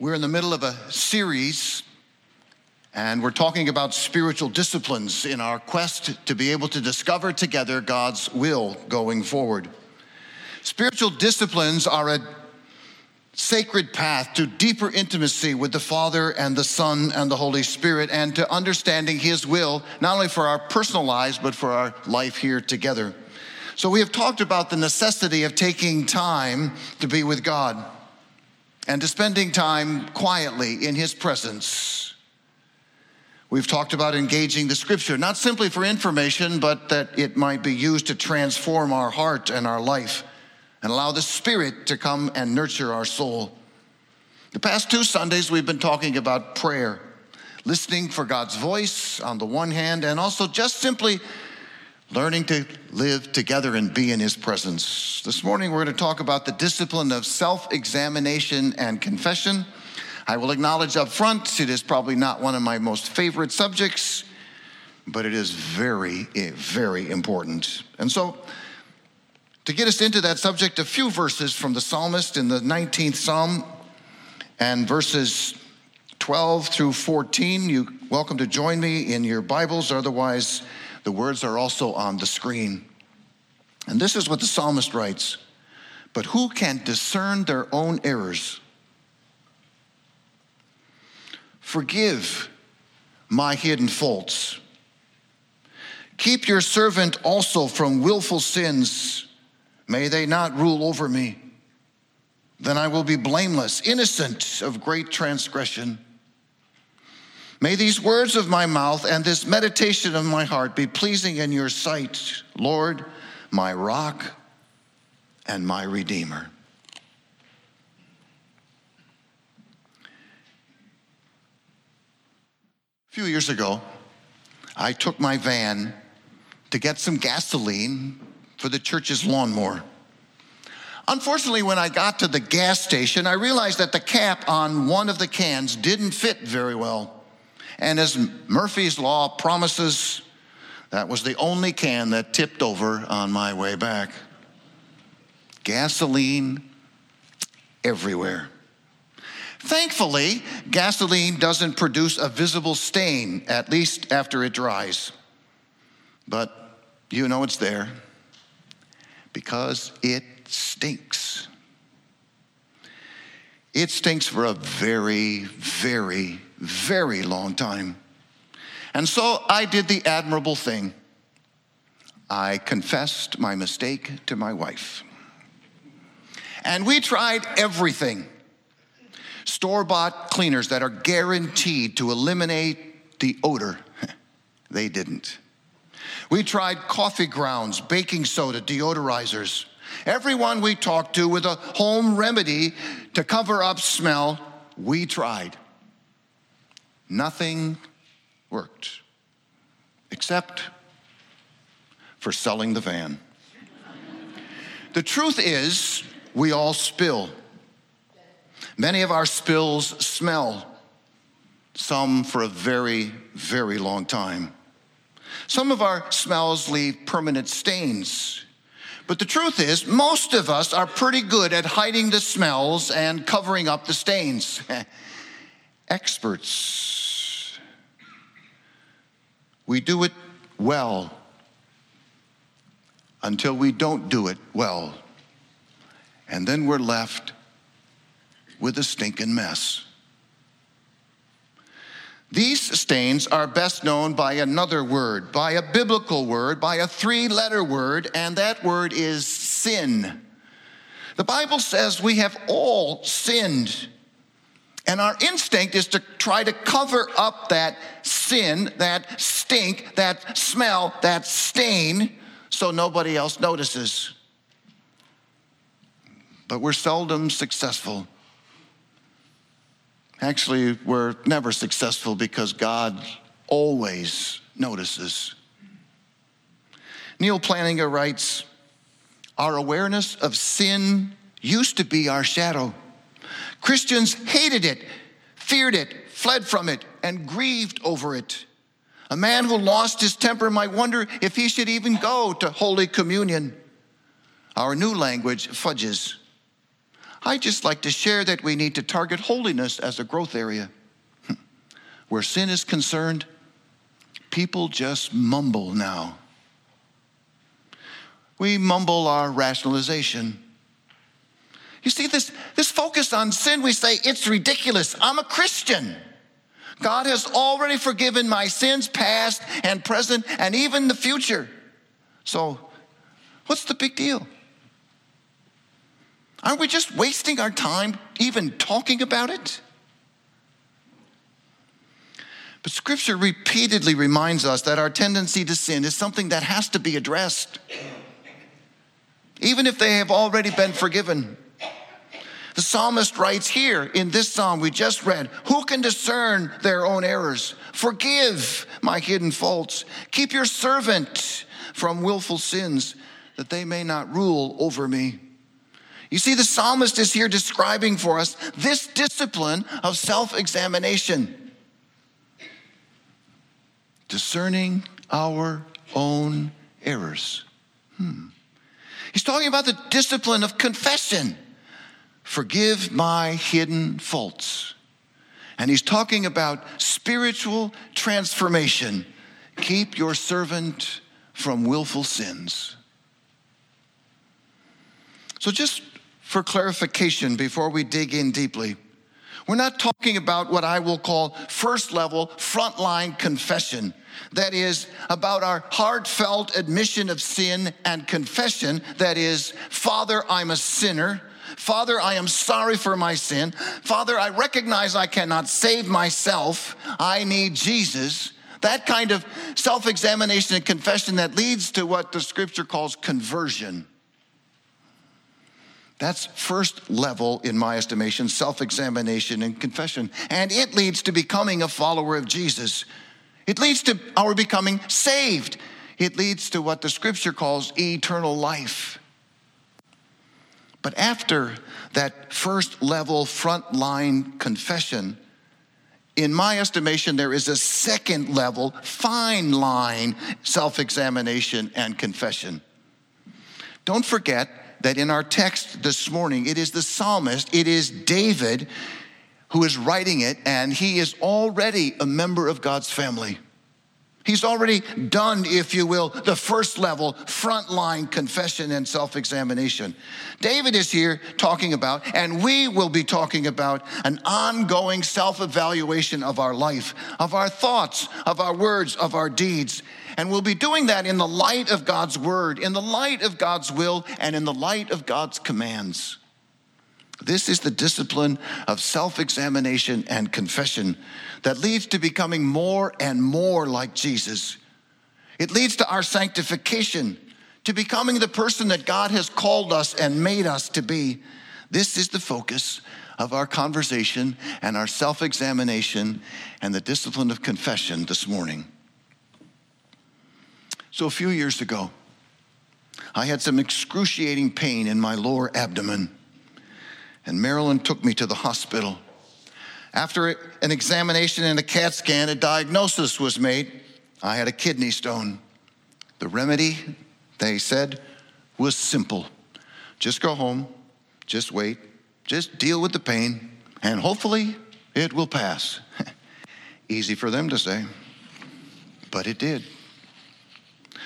We're in the middle of a series, and we're talking about spiritual disciplines in our quest to be able to discover together God's will going forward. Spiritual disciplines are a sacred path to deeper intimacy with the Father and the Son and the Holy Spirit, and to understanding His will, not only for our personal lives, but for our life here together. So, we have talked about the necessity of taking time to be with God and to spending time quietly in His presence. We've talked about engaging the scripture, not simply for information, but that it might be used to transform our heart and our life and allow the Spirit to come and nurture our soul. The past two Sundays, we've been talking about prayer, listening for God's voice on the one hand, and also just simply learning to live together and be in His presence. This morning, we're going to talk about the discipline of self examination and confession. I will acknowledge up front, it is probably not one of my most favorite subjects, but it is very, eh, very important. And so, to get us into that subject, a few verses from the psalmist in the 19th psalm and verses 12 through 14. You welcome to join me in your Bibles, otherwise, the words are also on the screen. And this is what the psalmist writes But who can discern their own errors? Forgive my hidden faults. Keep your servant also from willful sins. May they not rule over me. Then I will be blameless, innocent of great transgression. May these words of my mouth and this meditation of my heart be pleasing in your sight, Lord, my rock and my redeemer. A few years ago, I took my van to get some gasoline for the church's lawnmower. Unfortunately, when I got to the gas station, I realized that the cap on one of the cans didn't fit very well. And as Murphy's Law promises, that was the only can that tipped over on my way back. Gasoline everywhere. Thankfully, gasoline doesn't produce a visible stain, at least after it dries. But you know it's there because it stinks. It stinks for a very, very, very long time. And so I did the admirable thing. I confessed my mistake to my wife. And we tried everything store bought cleaners that are guaranteed to eliminate the odor. they didn't. We tried coffee grounds, baking soda, deodorizers. Everyone we talked to with a home remedy to cover up smell, we tried. Nothing worked except for selling the van. the truth is, we all spill. Many of our spills smell, some for a very, very long time. Some of our smells leave permanent stains. But the truth is, most of us are pretty good at hiding the smells and covering up the stains. Experts. We do it well until we don't do it well. And then we're left with a stinking mess. These stains are best known by another word, by a biblical word, by a three letter word, and that word is sin. The Bible says we have all sinned. And our instinct is to try to cover up that sin, that stink, that smell, that stain, so nobody else notices. But we're seldom successful. Actually, we're never successful because God always notices. Neal Plantinga writes Our awareness of sin used to be our shadow. Christians hated it, feared it, fled from it, and grieved over it. A man who lost his temper might wonder if he should even go to Holy Communion. Our new language fudges. I just like to share that we need to target holiness as a growth area. Where sin is concerned, people just mumble now. We mumble our rationalization. You see, this, this focus on sin, we say, it's ridiculous. I'm a Christian. God has already forgiven my sins, past and present, and even the future. So, what's the big deal? Aren't we just wasting our time even talking about it? But Scripture repeatedly reminds us that our tendency to sin is something that has to be addressed, even if they have already been forgiven. The psalmist writes here in this psalm we just read Who can discern their own errors? Forgive my hidden faults. Keep your servant from willful sins, that they may not rule over me. You see, the psalmist is here describing for us this discipline of self examination, discerning our own errors. Hmm. He's talking about the discipline of confession. Forgive my hidden faults. And he's talking about spiritual transformation. Keep your servant from willful sins. So, just for clarification before we dig in deeply, we're not talking about what I will call first level, frontline confession. That is about our heartfelt admission of sin and confession. That is, Father, I'm a sinner. Father, I am sorry for my sin. Father, I recognize I cannot save myself. I need Jesus. That kind of self examination and confession that leads to what the scripture calls conversion. That's first level, in my estimation, self examination and confession. And it leads to becoming a follower of Jesus. It leads to our becoming saved. It leads to what the scripture calls eternal life. But after that first level frontline confession, in my estimation, there is a second level, fine line self examination and confession. Don't forget that in our text this morning, it is the psalmist, it is David who is writing it, and he is already a member of God's family. He's already done, if you will, the first level, frontline confession and self examination. David is here talking about, and we will be talking about, an ongoing self evaluation of our life, of our thoughts, of our words, of our deeds. And we'll be doing that in the light of God's word, in the light of God's will, and in the light of God's commands. This is the discipline of self examination and confession that leads to becoming more and more like Jesus. It leads to our sanctification, to becoming the person that God has called us and made us to be. This is the focus of our conversation and our self examination and the discipline of confession this morning. So, a few years ago, I had some excruciating pain in my lower abdomen and Marilyn took me to the hospital. After an examination and a CAT scan, a diagnosis was made. I had a kidney stone. The remedy, they said, was simple just go home, just wait, just deal with the pain, and hopefully it will pass. Easy for them to say, but it did.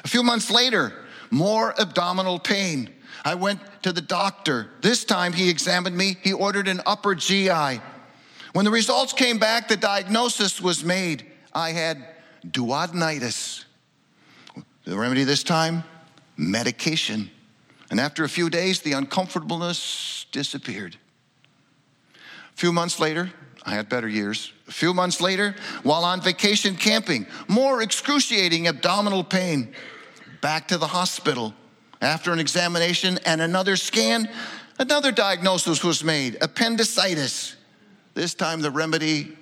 A few months later, more abdominal pain. I went to the doctor. This time he examined me, he ordered an upper GI. When the results came back, the diagnosis was made. I had duodenitis. The remedy this time? Medication. And after a few days, the uncomfortableness disappeared. A few months later, I had better years. A few months later, while on vacation camping, more excruciating abdominal pain. Back to the hospital. After an examination and another scan, another diagnosis was made appendicitis. This time, the remedy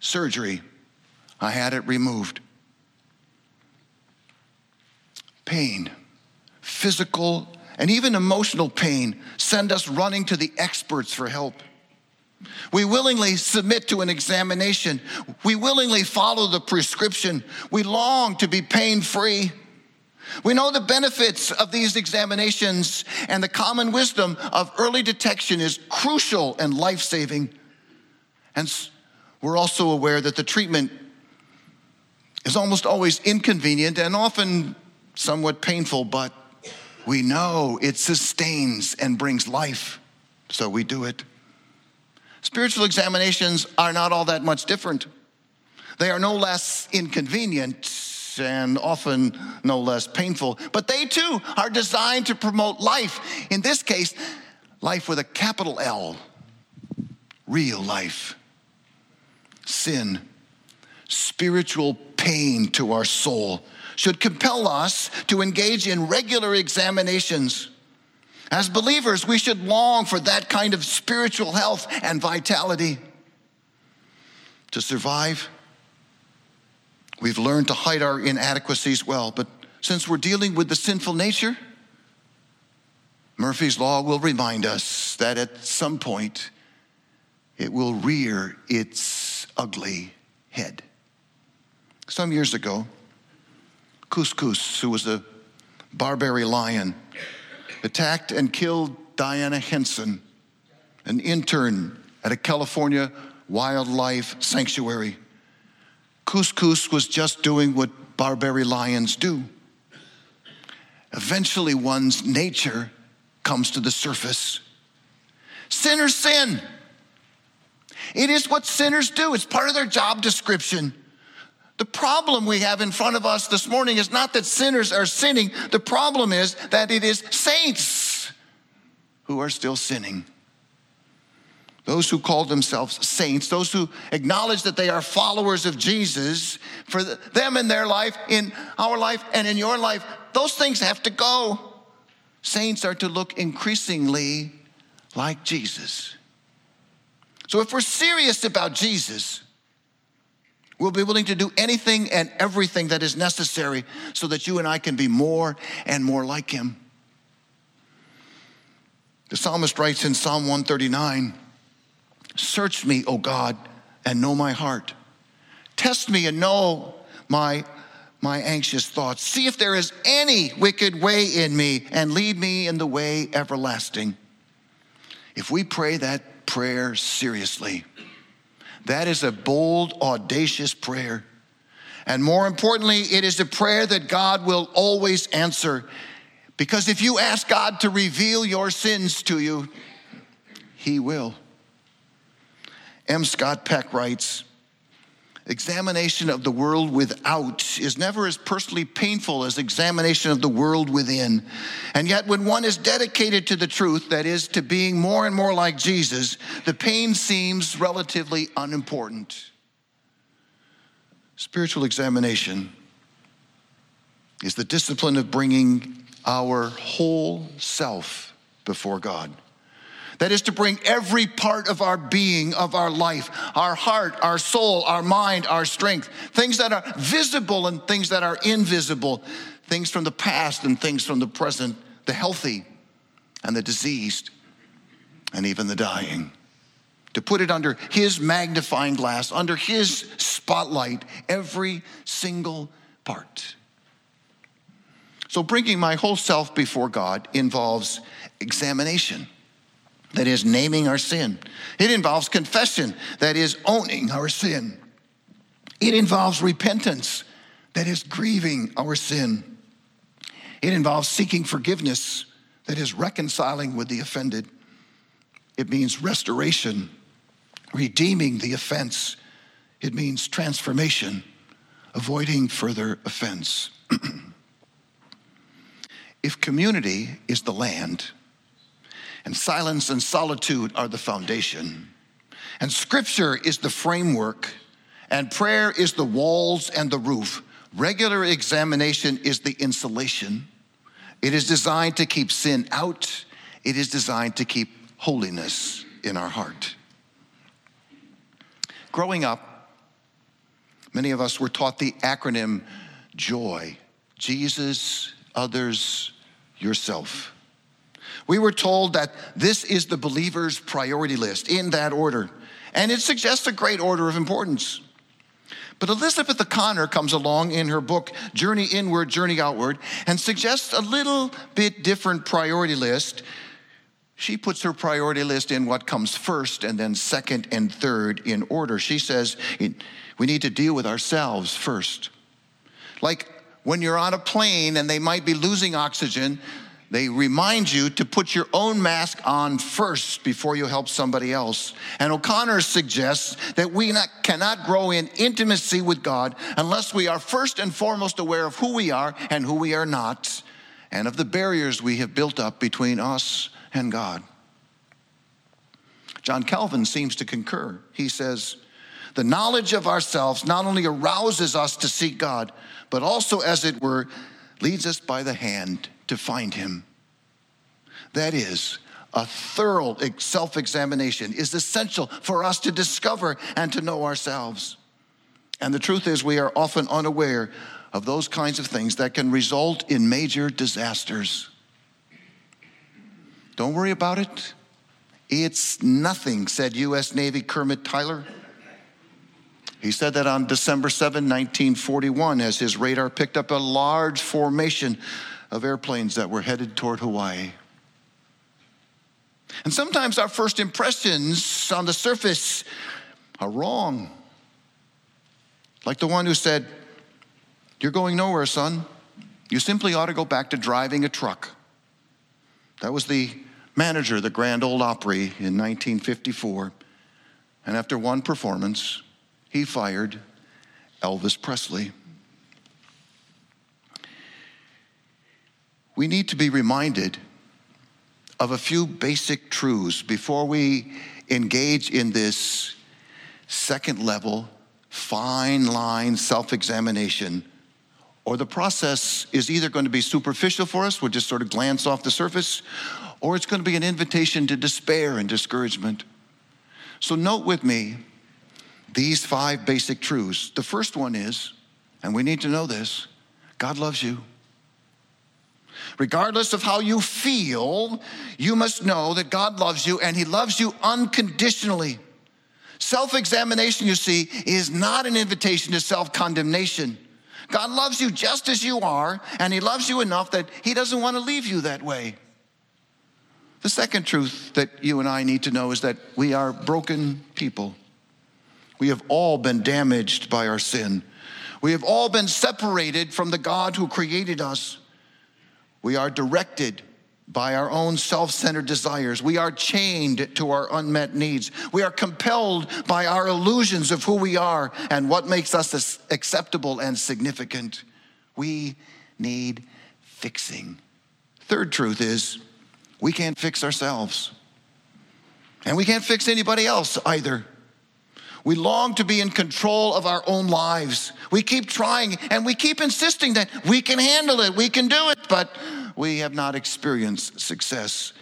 surgery. I had it removed. Pain, physical, and even emotional pain send us running to the experts for help. We willingly submit to an examination. We willingly follow the prescription. We long to be pain free. We know the benefits of these examinations, and the common wisdom of early detection is crucial and life saving. And we're also aware that the treatment is almost always inconvenient and often somewhat painful, but we know it sustains and brings life, so we do it. Spiritual examinations are not all that much different. They are no less inconvenient and often no less painful, but they too are designed to promote life. In this case, life with a capital L, real life. Sin, spiritual pain to our soul, should compel us to engage in regular examinations. As believers, we should long for that kind of spiritual health and vitality. To survive, We've learned to hide our inadequacies well, but since we're dealing with the sinful nature, Murphy's Law will remind us that at some point it will rear its ugly head. Some years ago, Couscous, who was a Barbary lion, attacked and killed Dianna Hanson, an intern at a California wildlife sanctuary. Couscous was just doing what Barbary lions do. Eventually, one's nature comes to the surface. Sinners sin. It is what sinners do, it's part of their job description. The problem we have in front of us this morning is not that sinners are sinning, the problem is that it is saints who are still sinning those who call themselves saints, those who acknowledge that they are followers of Jesus, for them in their life, in our life, and in your life, those things have to go. Saints are to look increasingly like Jesus. So if we're serious about Jesus, we'll be willing to do anything and everything that is necessary so that you and I can be more and more like him. The psalmist writes in Psalm 139 Search me, O God, and know my heart. Test me and know my, my anxious thoughts. See if there is any wicked way in me and lead me in the way everlasting. If we pray that prayer seriously, that is a bold, audacious prayer. And more importantly, it is a prayer that God will always answer. Because if you ask God to reveal your sins to you, He will. M. Scott Peck writes Examination of the world without is never as personally painful as examination of the world within. And yet, when one is dedicated to the truth, that is, to being more and more like Jesus, the pain seems relatively unimportant. Spiritual examination is the discipline of bringing our whole self before God. That is to bring every part of our being, of our life, our heart, our soul, our mind, our strength, things that are visible and things that are invisible, things from the past and things from the present, the healthy and the diseased, and even the dying. To put it under His magnifying glass, under His spotlight, every single part. So, bringing my whole self before God involves examination that is naming our sin. It involves confession, that is owning our sin. It involves repentance, that is grieving our sin. It involves seeking forgiveness, that is reconciling with the offended. It means restoration, redeeming the offense. It means transformation, avoiding further offense. if community is the land, and silence and solitude are the foundation. And scripture is the framework, and prayer is the walls and the roof. Regular examination is the insulation. It is designed to keep sin out, it is designed to keep holiness in our heart. Growing up, many of us were taught the acronym JOY Jesus, others, yourself. We were told that this is the believer's priority list in that order, and it suggests a great order of importance. But Elizabeth O'Connor comes along in her book, Journey Inward, Journey Outward, and suggests a little bit different priority list. She puts her priority list in what comes first and then second and third in order. She says we need to deal with ourselves first. Like when you're on a plane and they might be losing oxygen, they remind you to put your own mask on first before you help somebody else. And O'Connor suggests that we not, cannot grow in intimacy with God unless we are first and foremost aware of who we are and who we are not, and of the barriers we have built up between us and God. John Calvin seems to concur. He says, The knowledge of ourselves not only arouses us to seek God, but also, as it were, leads us by the hand to find him. That is, a thorough self examination is essential for us to discover and to know ourselves. And the truth is, we are often unaware of those kinds of things that can result in major disasters. Don't worry about it. It's nothing, said U.S. Navy Kermit Tyler. He said that on December 7, 1941, as his radar picked up a large formation of airplanes that were headed toward Hawaii. And sometimes our first impressions on the surface are wrong. Like the one who said, You're going nowhere, son. You simply ought to go back to driving a truck. That was the manager of the Grand Ole Opry in 1954. And after one performance, he fired Elvis Presley. We need to be reminded of a few basic truths before we engage in this second level, fine line self examination. Or the process is either going to be superficial for us, we'll just sort of glance off the surface, or it's going to be an invitation to despair and discouragement. So, note with me these five basic truths. The first one is, and we need to know this God loves you. Regardless of how you feel, you must know that God loves you and He loves you unconditionally. Self examination, you see, is not an invitation to self condemnation. God loves you just as you are, and He loves you enough that He doesn't want to leave you that way. The second truth that you and I need to know is that we are broken people. We have all been damaged by our sin. We have all been separated from the God who created us. We are directed by our own self centered desires. We are chained to our unmet needs. We are compelled by our illusions of who we are and what makes us acceptable and significant. We need fixing. Third truth is we can't fix ourselves, and we can't fix anybody else either. We long to be in control of our own lives. We keep trying and we keep insisting that we can handle it, we can do it, but we have not experienced success.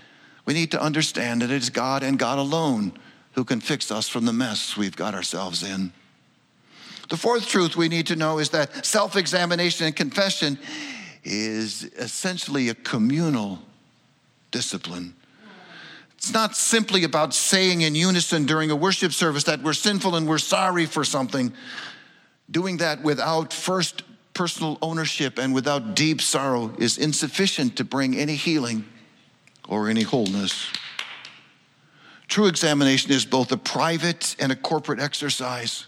We need to understand that it is God and God alone who can fix us from the mess we've got ourselves in. The fourth truth we need to know is that self examination and confession is essentially a communal discipline. It's not simply about saying in unison during a worship service that we're sinful and we're sorry for something. Doing that without first personal ownership and without deep sorrow is insufficient to bring any healing or any wholeness. True examination is both a private and a corporate exercise.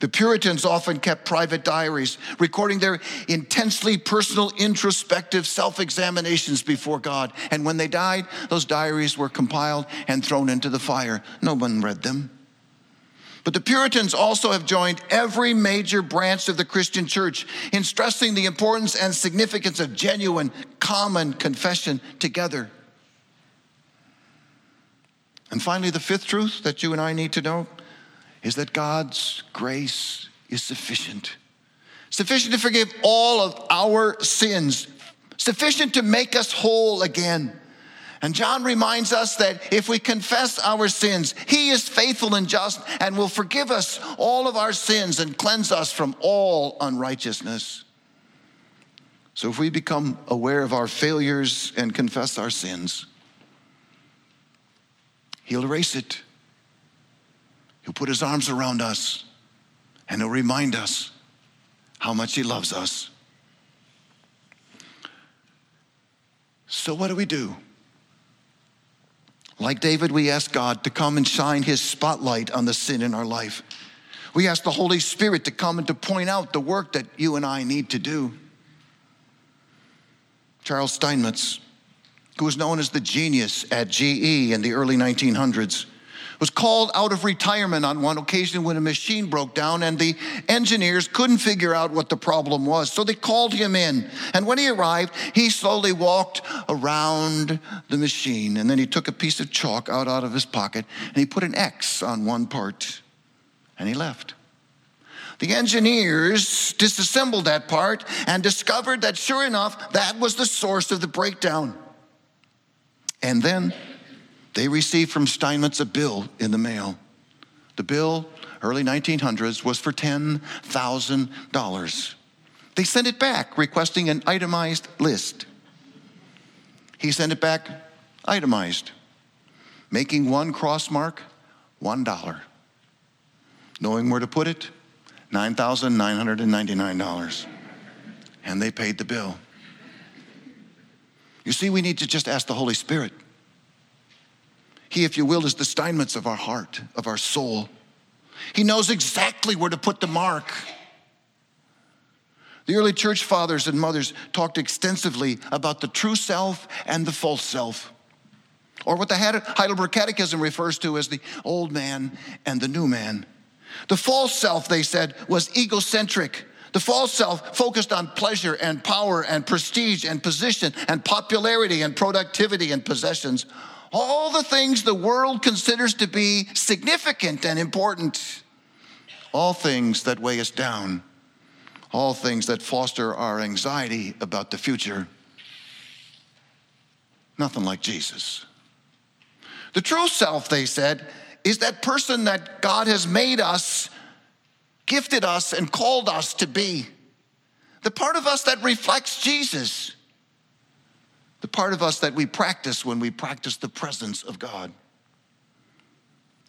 The Puritans often kept private diaries, recording their intensely personal, introspective self examinations before God. And when they died, those diaries were compiled and thrown into the fire. No one read them. But the Puritans also have joined every major branch of the Christian church in stressing the importance and significance of genuine, common confession together. And finally, the fifth truth that you and I need to know is that God's grace is sufficient. Sufficient to forgive all of our sins, sufficient to make us whole again. And John reminds us that if we confess our sins, he is faithful and just and will forgive us all of our sins and cleanse us from all unrighteousness. So if we become aware of our failures and confess our sins, he'll erase it He'll put his arms around us and He'll remind us how much He loves us. So, what do we do? Like David, we ask God to come and shine His spotlight on the sin in our life. We ask the Holy Spirit to come and to point out the work that you and I need to do. Charles Steinmetz, who was known as the genius at GE in the early 1900s, was called out of retirement on one occasion when a machine broke down and the engineers couldn't figure out what the problem was. So they called him in. And when he arrived, he slowly walked around the machine and then he took a piece of chalk out, out of his pocket and he put an X on one part and he left. The engineers disassembled that part and discovered that sure enough, that was the source of the breakdown. And then they received from Steinmetz a bill in the mail. The bill, early 1900s, was for $10,000. They sent it back requesting an itemized list. He sent it back itemized, making one cross mark $1. Knowing where to put it, $9,999. And they paid the bill. You see, we need to just ask the Holy Spirit he, if you will, is the Steinmetz of our heart, of our soul. He knows exactly where to put the mark. The early church fathers and mothers talked extensively about the true self and the false self, or what the Heidelberg Catechism refers to as the old man and the new man. The false self, they said, was egocentric. The false self focused on pleasure and power and prestige and position and popularity and productivity and possessions all the things the world considers to be significant and important, all things that weigh us down, all things that foster our anxiety about the future. Nothing like Jesus. The true self, they said, is that person that God has made us, gifted us, and called us to be. The part of us that reflects Jesus the part of us that we practice when we practice the presence of God.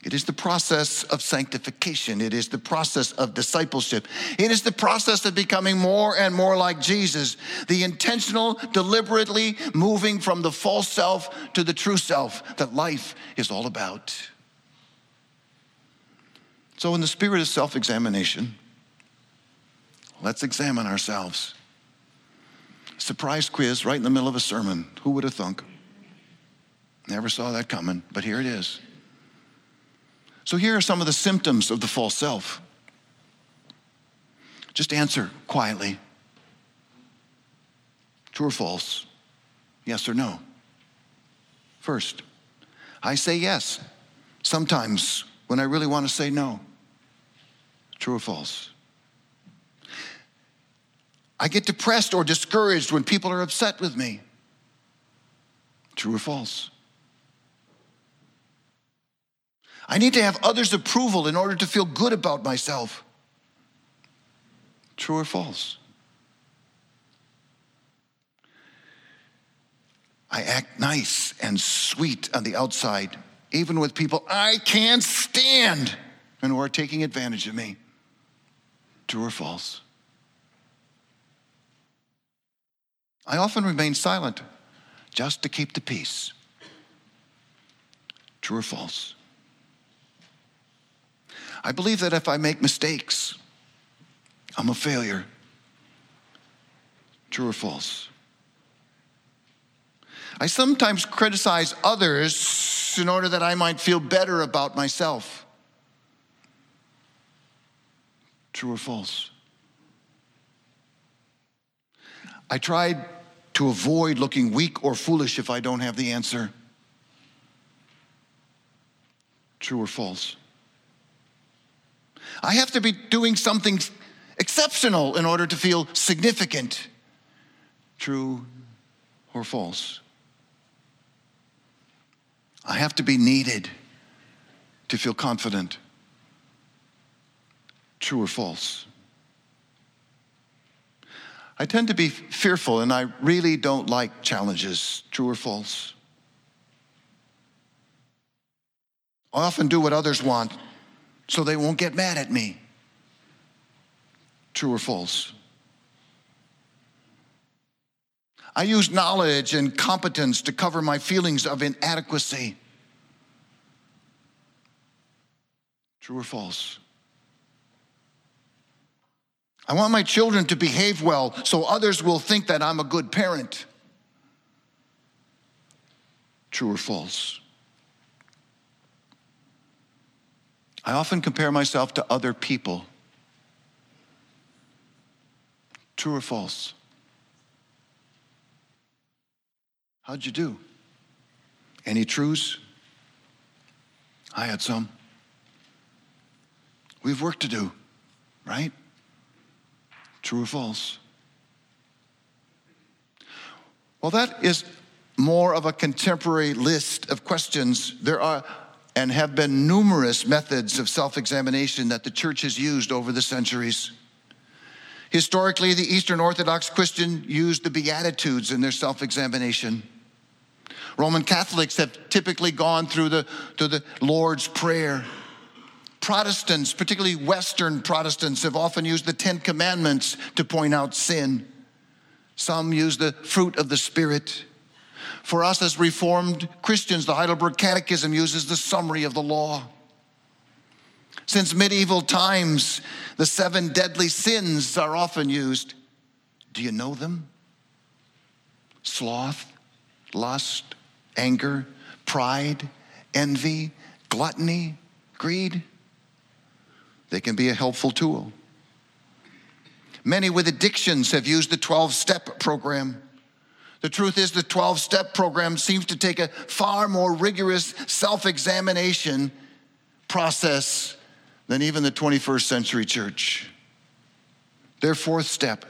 It is the process of sanctification. It is the process of discipleship. It is the process of becoming more and more like Jesus. The intentional, deliberately moving from the false self to the true self that life is all about. So, in the spirit of self examination, let's examine ourselves. Surprise quiz right in the middle of a sermon. Who would have thunk? Never saw that coming, but here it is. So, here are some of the symptoms of the false self. Just answer quietly true or false, yes or no. First, I say yes, sometimes when I really want to say no. True or false? I get depressed or discouraged when people are upset with me. True or false? I need to have others' approval in order to feel good about myself. True or false? I act nice and sweet on the outside, even with people I can't stand and who are taking advantage of me. True or false? I often remain silent just to keep the peace. True or false? I believe that if I make mistakes, I'm a failure. True or false? I sometimes criticize others in order that I might feel better about myself. True or false? I tried to avoid looking weak or foolish if I don't have the answer. True or false? I have to be doing something exceptional in order to feel significant. True or false? I have to be needed to feel confident. True or false? I tend to be fearful and I really don't like challenges, true or false. I often do what others want so they won't get mad at me. True or false? I use knowledge and competence to cover my feelings of inadequacy. True or false? I want my children to behave well so others will think that I'm a good parent. True or false? I often compare myself to other people. True or false? How'd you do? Any truths? I had some. We've work to do, right? True or false? Well, that is more of a contemporary list of questions. There are and have been numerous methods of self examination that the church has used over the centuries. Historically, the Eastern Orthodox Christian used the Beatitudes in their self examination. Roman Catholics have typically gone through the, through the Lord's Prayer. Protestants, particularly Western Protestants, have often used the Ten Commandments to point out sin. Some use the fruit of the Spirit. For us as Reformed Christians, the Heidelberg Catechism uses the summary of the law. Since medieval times, the seven deadly sins are often used. Do you know them? Sloth, lust, anger, pride, envy, gluttony, greed. They can be a helpful tool. Many with addictions have used the 12 step program. The truth is, the 12 step program seems to take a far more rigorous self examination process than even the 21st century church. Their fourth step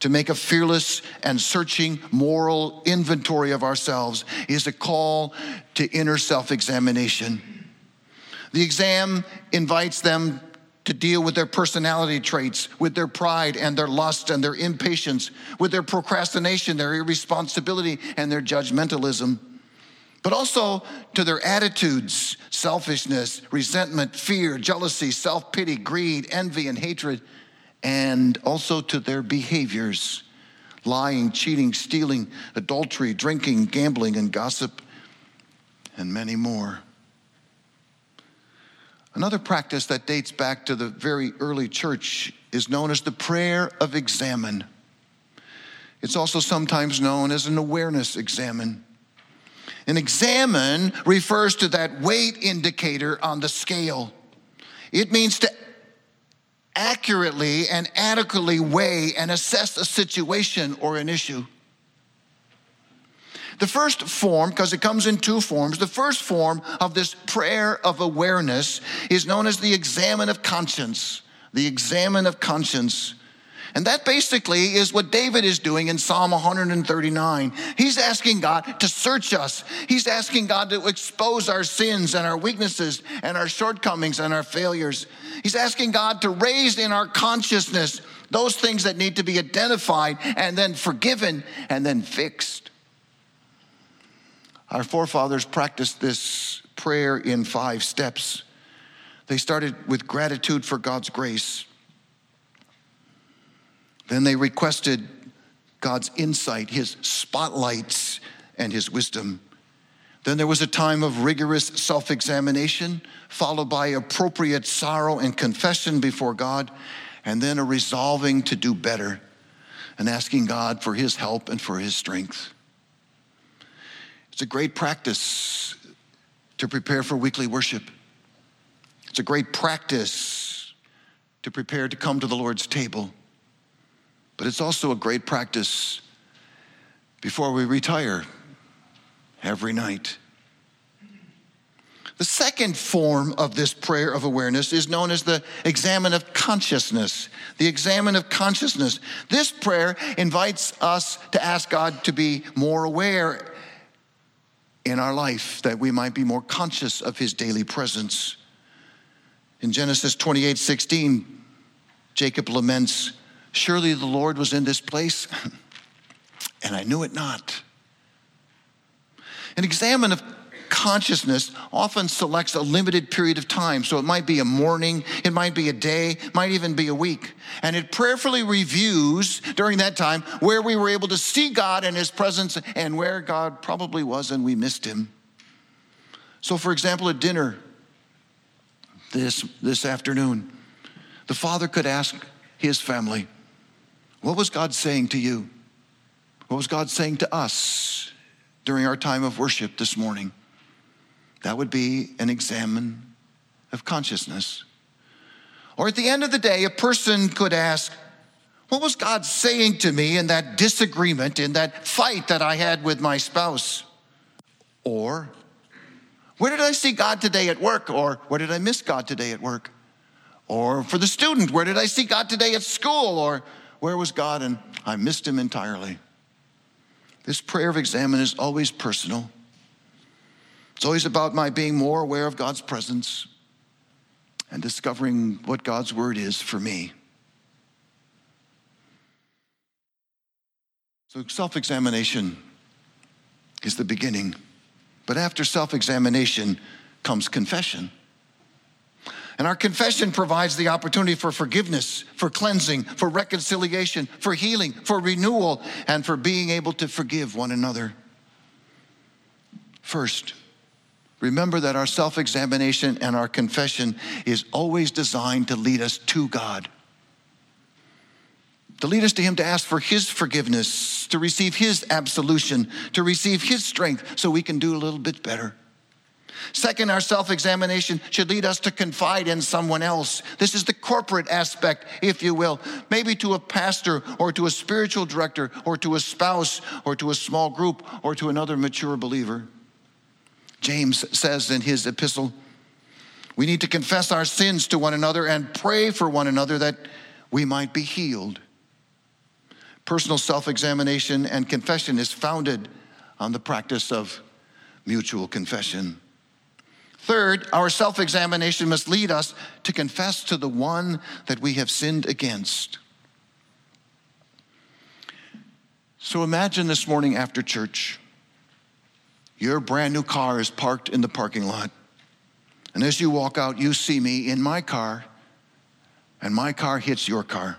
to make a fearless and searching moral inventory of ourselves is a call to inner self examination. The exam invites them to deal with their personality traits, with their pride and their lust and their impatience, with their procrastination, their irresponsibility, and their judgmentalism, but also to their attitudes selfishness, resentment, fear, jealousy, self pity, greed, envy, and hatred and also to their behaviors lying, cheating, stealing, adultery, drinking, gambling, and gossip, and many more. Another practice that dates back to the very early church is known as the prayer of examen. It's also sometimes known as an awareness examen. An examen refers to that weight indicator on the scale. It means to accurately and adequately weigh and assess a situation or an issue. The first form, because it comes in two forms, the first form of this prayer of awareness is known as the examen of conscience. The examen of conscience. And that basically is what David is doing in Psalm 139. He's asking God to search us. He's asking God to expose our sins and our weaknesses and our shortcomings and our failures. He's asking God to raise in our consciousness those things that need to be identified and then forgiven and then fixed. Our forefathers practiced this prayer in five steps. They started with gratitude for God's grace. Then they requested God's insight, his spotlights, and his wisdom. Then there was a time of rigorous self examination, followed by appropriate sorrow and confession before God, and then a resolving to do better and asking God for his help and for his strength. It's a great practice to prepare for weekly worship. It's a great practice to prepare to come to the Lord's table. But it's also a great practice before we retire every night. The second form of this prayer of awareness is known as the examen of consciousness. The examen of consciousness. This prayer invites us to ask God to be more aware in our life, that we might be more conscious of his daily presence. In Genesis 28 16, Jacob laments, Surely the Lord was in this place, and I knew it not. An examen of consciousness often selects a limited period of time. So it might be a morning, it might be a day, might even be a week. And it prayerfully reviews during that time where we were able to see God and His presence and where God probably was and we missed Him. So, for example, at dinner this, this afternoon, the father could ask his family, What was God saying to you? What was God saying to us during our time of worship this morning? That would be an examen of consciousness. Or at the end of the day, a person could ask, What was God saying to me in that disagreement, in that fight that I had with my spouse? Or, Where did I see God today at work? Or, Where did I miss God today at work? Or for the student, Where did I see God today at school? Or, Where was God and I missed him entirely? This prayer of examen is always personal. It's always about my being more aware of God's presence and discovering what God's word is for me. So, self examination is the beginning. But after self examination comes confession. And our confession provides the opportunity for forgiveness, for cleansing, for reconciliation, for healing, for renewal, and for being able to forgive one another. First, remember that our self examination and our confession is always designed to lead us to God, to lead us to Him to ask for His forgiveness, to receive His absolution, to receive His strength so we can do a little bit better. Second, our self examination should lead us to confide in someone else. This is the corporate aspect, if you will, maybe to a pastor or to a spiritual director or to a spouse or to a small group or to another mature believer. James says in his epistle, we need to confess our sins to one another and pray for one another that we might be healed. Personal self examination and confession is founded on the practice of mutual confession. Third, our self examination must lead us to confess to the one that we have sinned against. So imagine this morning after church, your brand new car is parked in the parking lot. And as you walk out, you see me in my car, and my car hits your car.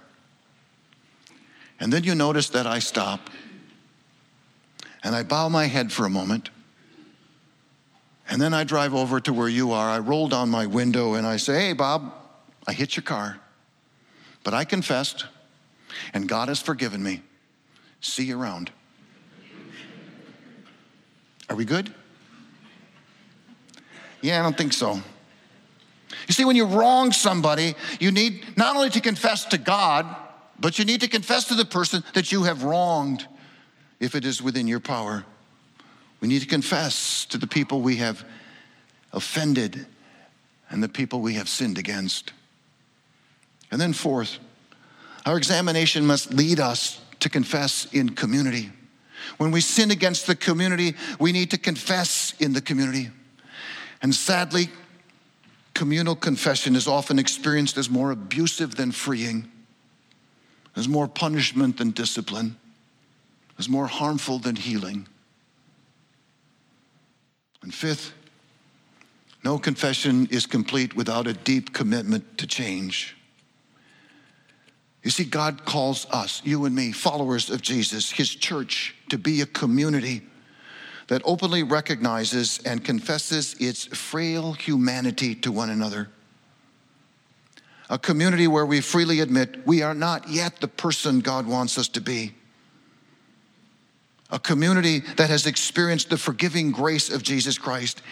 And then you notice that I stop, and I bow my head for a moment. And then I drive over to where you are. I roll down my window and I say, Hey, Bob, I hit your car. But I confessed, and God has forgiven me. See you around. Are we good? Yeah, I don't think so. You see, when you wrong somebody, you need not only to confess to God, but you need to confess to the person that you have wronged if it is within your power. We need to confess to the people we have offended and the people we have sinned against. And then, fourth, our examination must lead us to confess in community. When we sin against the community, we need to confess in the community. And sadly, communal confession is often experienced as more abusive than freeing, as more punishment than discipline, as more harmful than healing. And fifth, no confession is complete without a deep commitment to change. You see, God calls us, you and me, followers of Jesus, his church, to be a community that openly recognizes and confesses its frail humanity to one another. A community where we freely admit we are not yet the person God wants us to be a community that has experienced the forgiving grace of Jesus Christ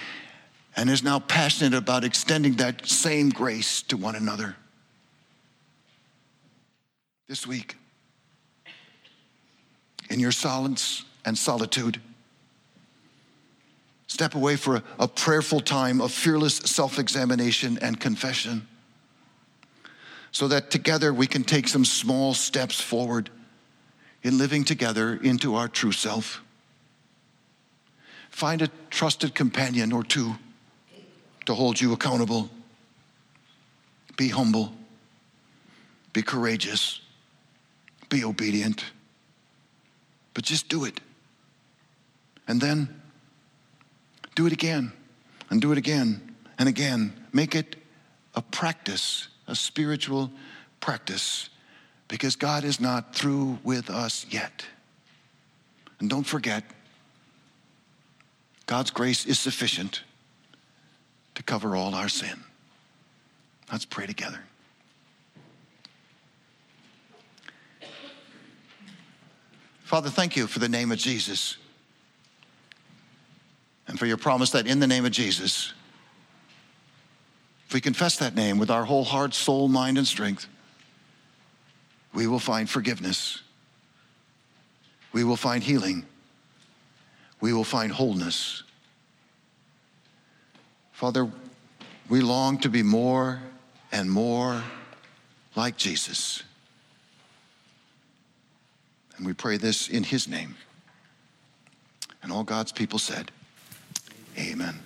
and is now passionate about extending that same grace to one another. This week, in your silence and solitude, step away for a, a prayerful time of fearless self examination and confession so that together we can take some small steps forward in living together into our true self. Find a trusted companion or two to hold you accountable. Be humble. Be courageous. Be obedient. But just do it. And then do it again. and do it again and again. Make it a practice, a spiritual practice, because God is not through with us yet. And don't forget, God's grace is sufficient to cover all our sin. Let's pray together. Father, thank you for the name of Jesus and for your promise that in the name of Jesus, if we confess that name with our whole heart, soul, mind, and strength, we will find forgiveness. We will find healing. We will find wholeness. Father, we long to be more and more like Jesus. And we pray this in his name. And all God's people said, Amen.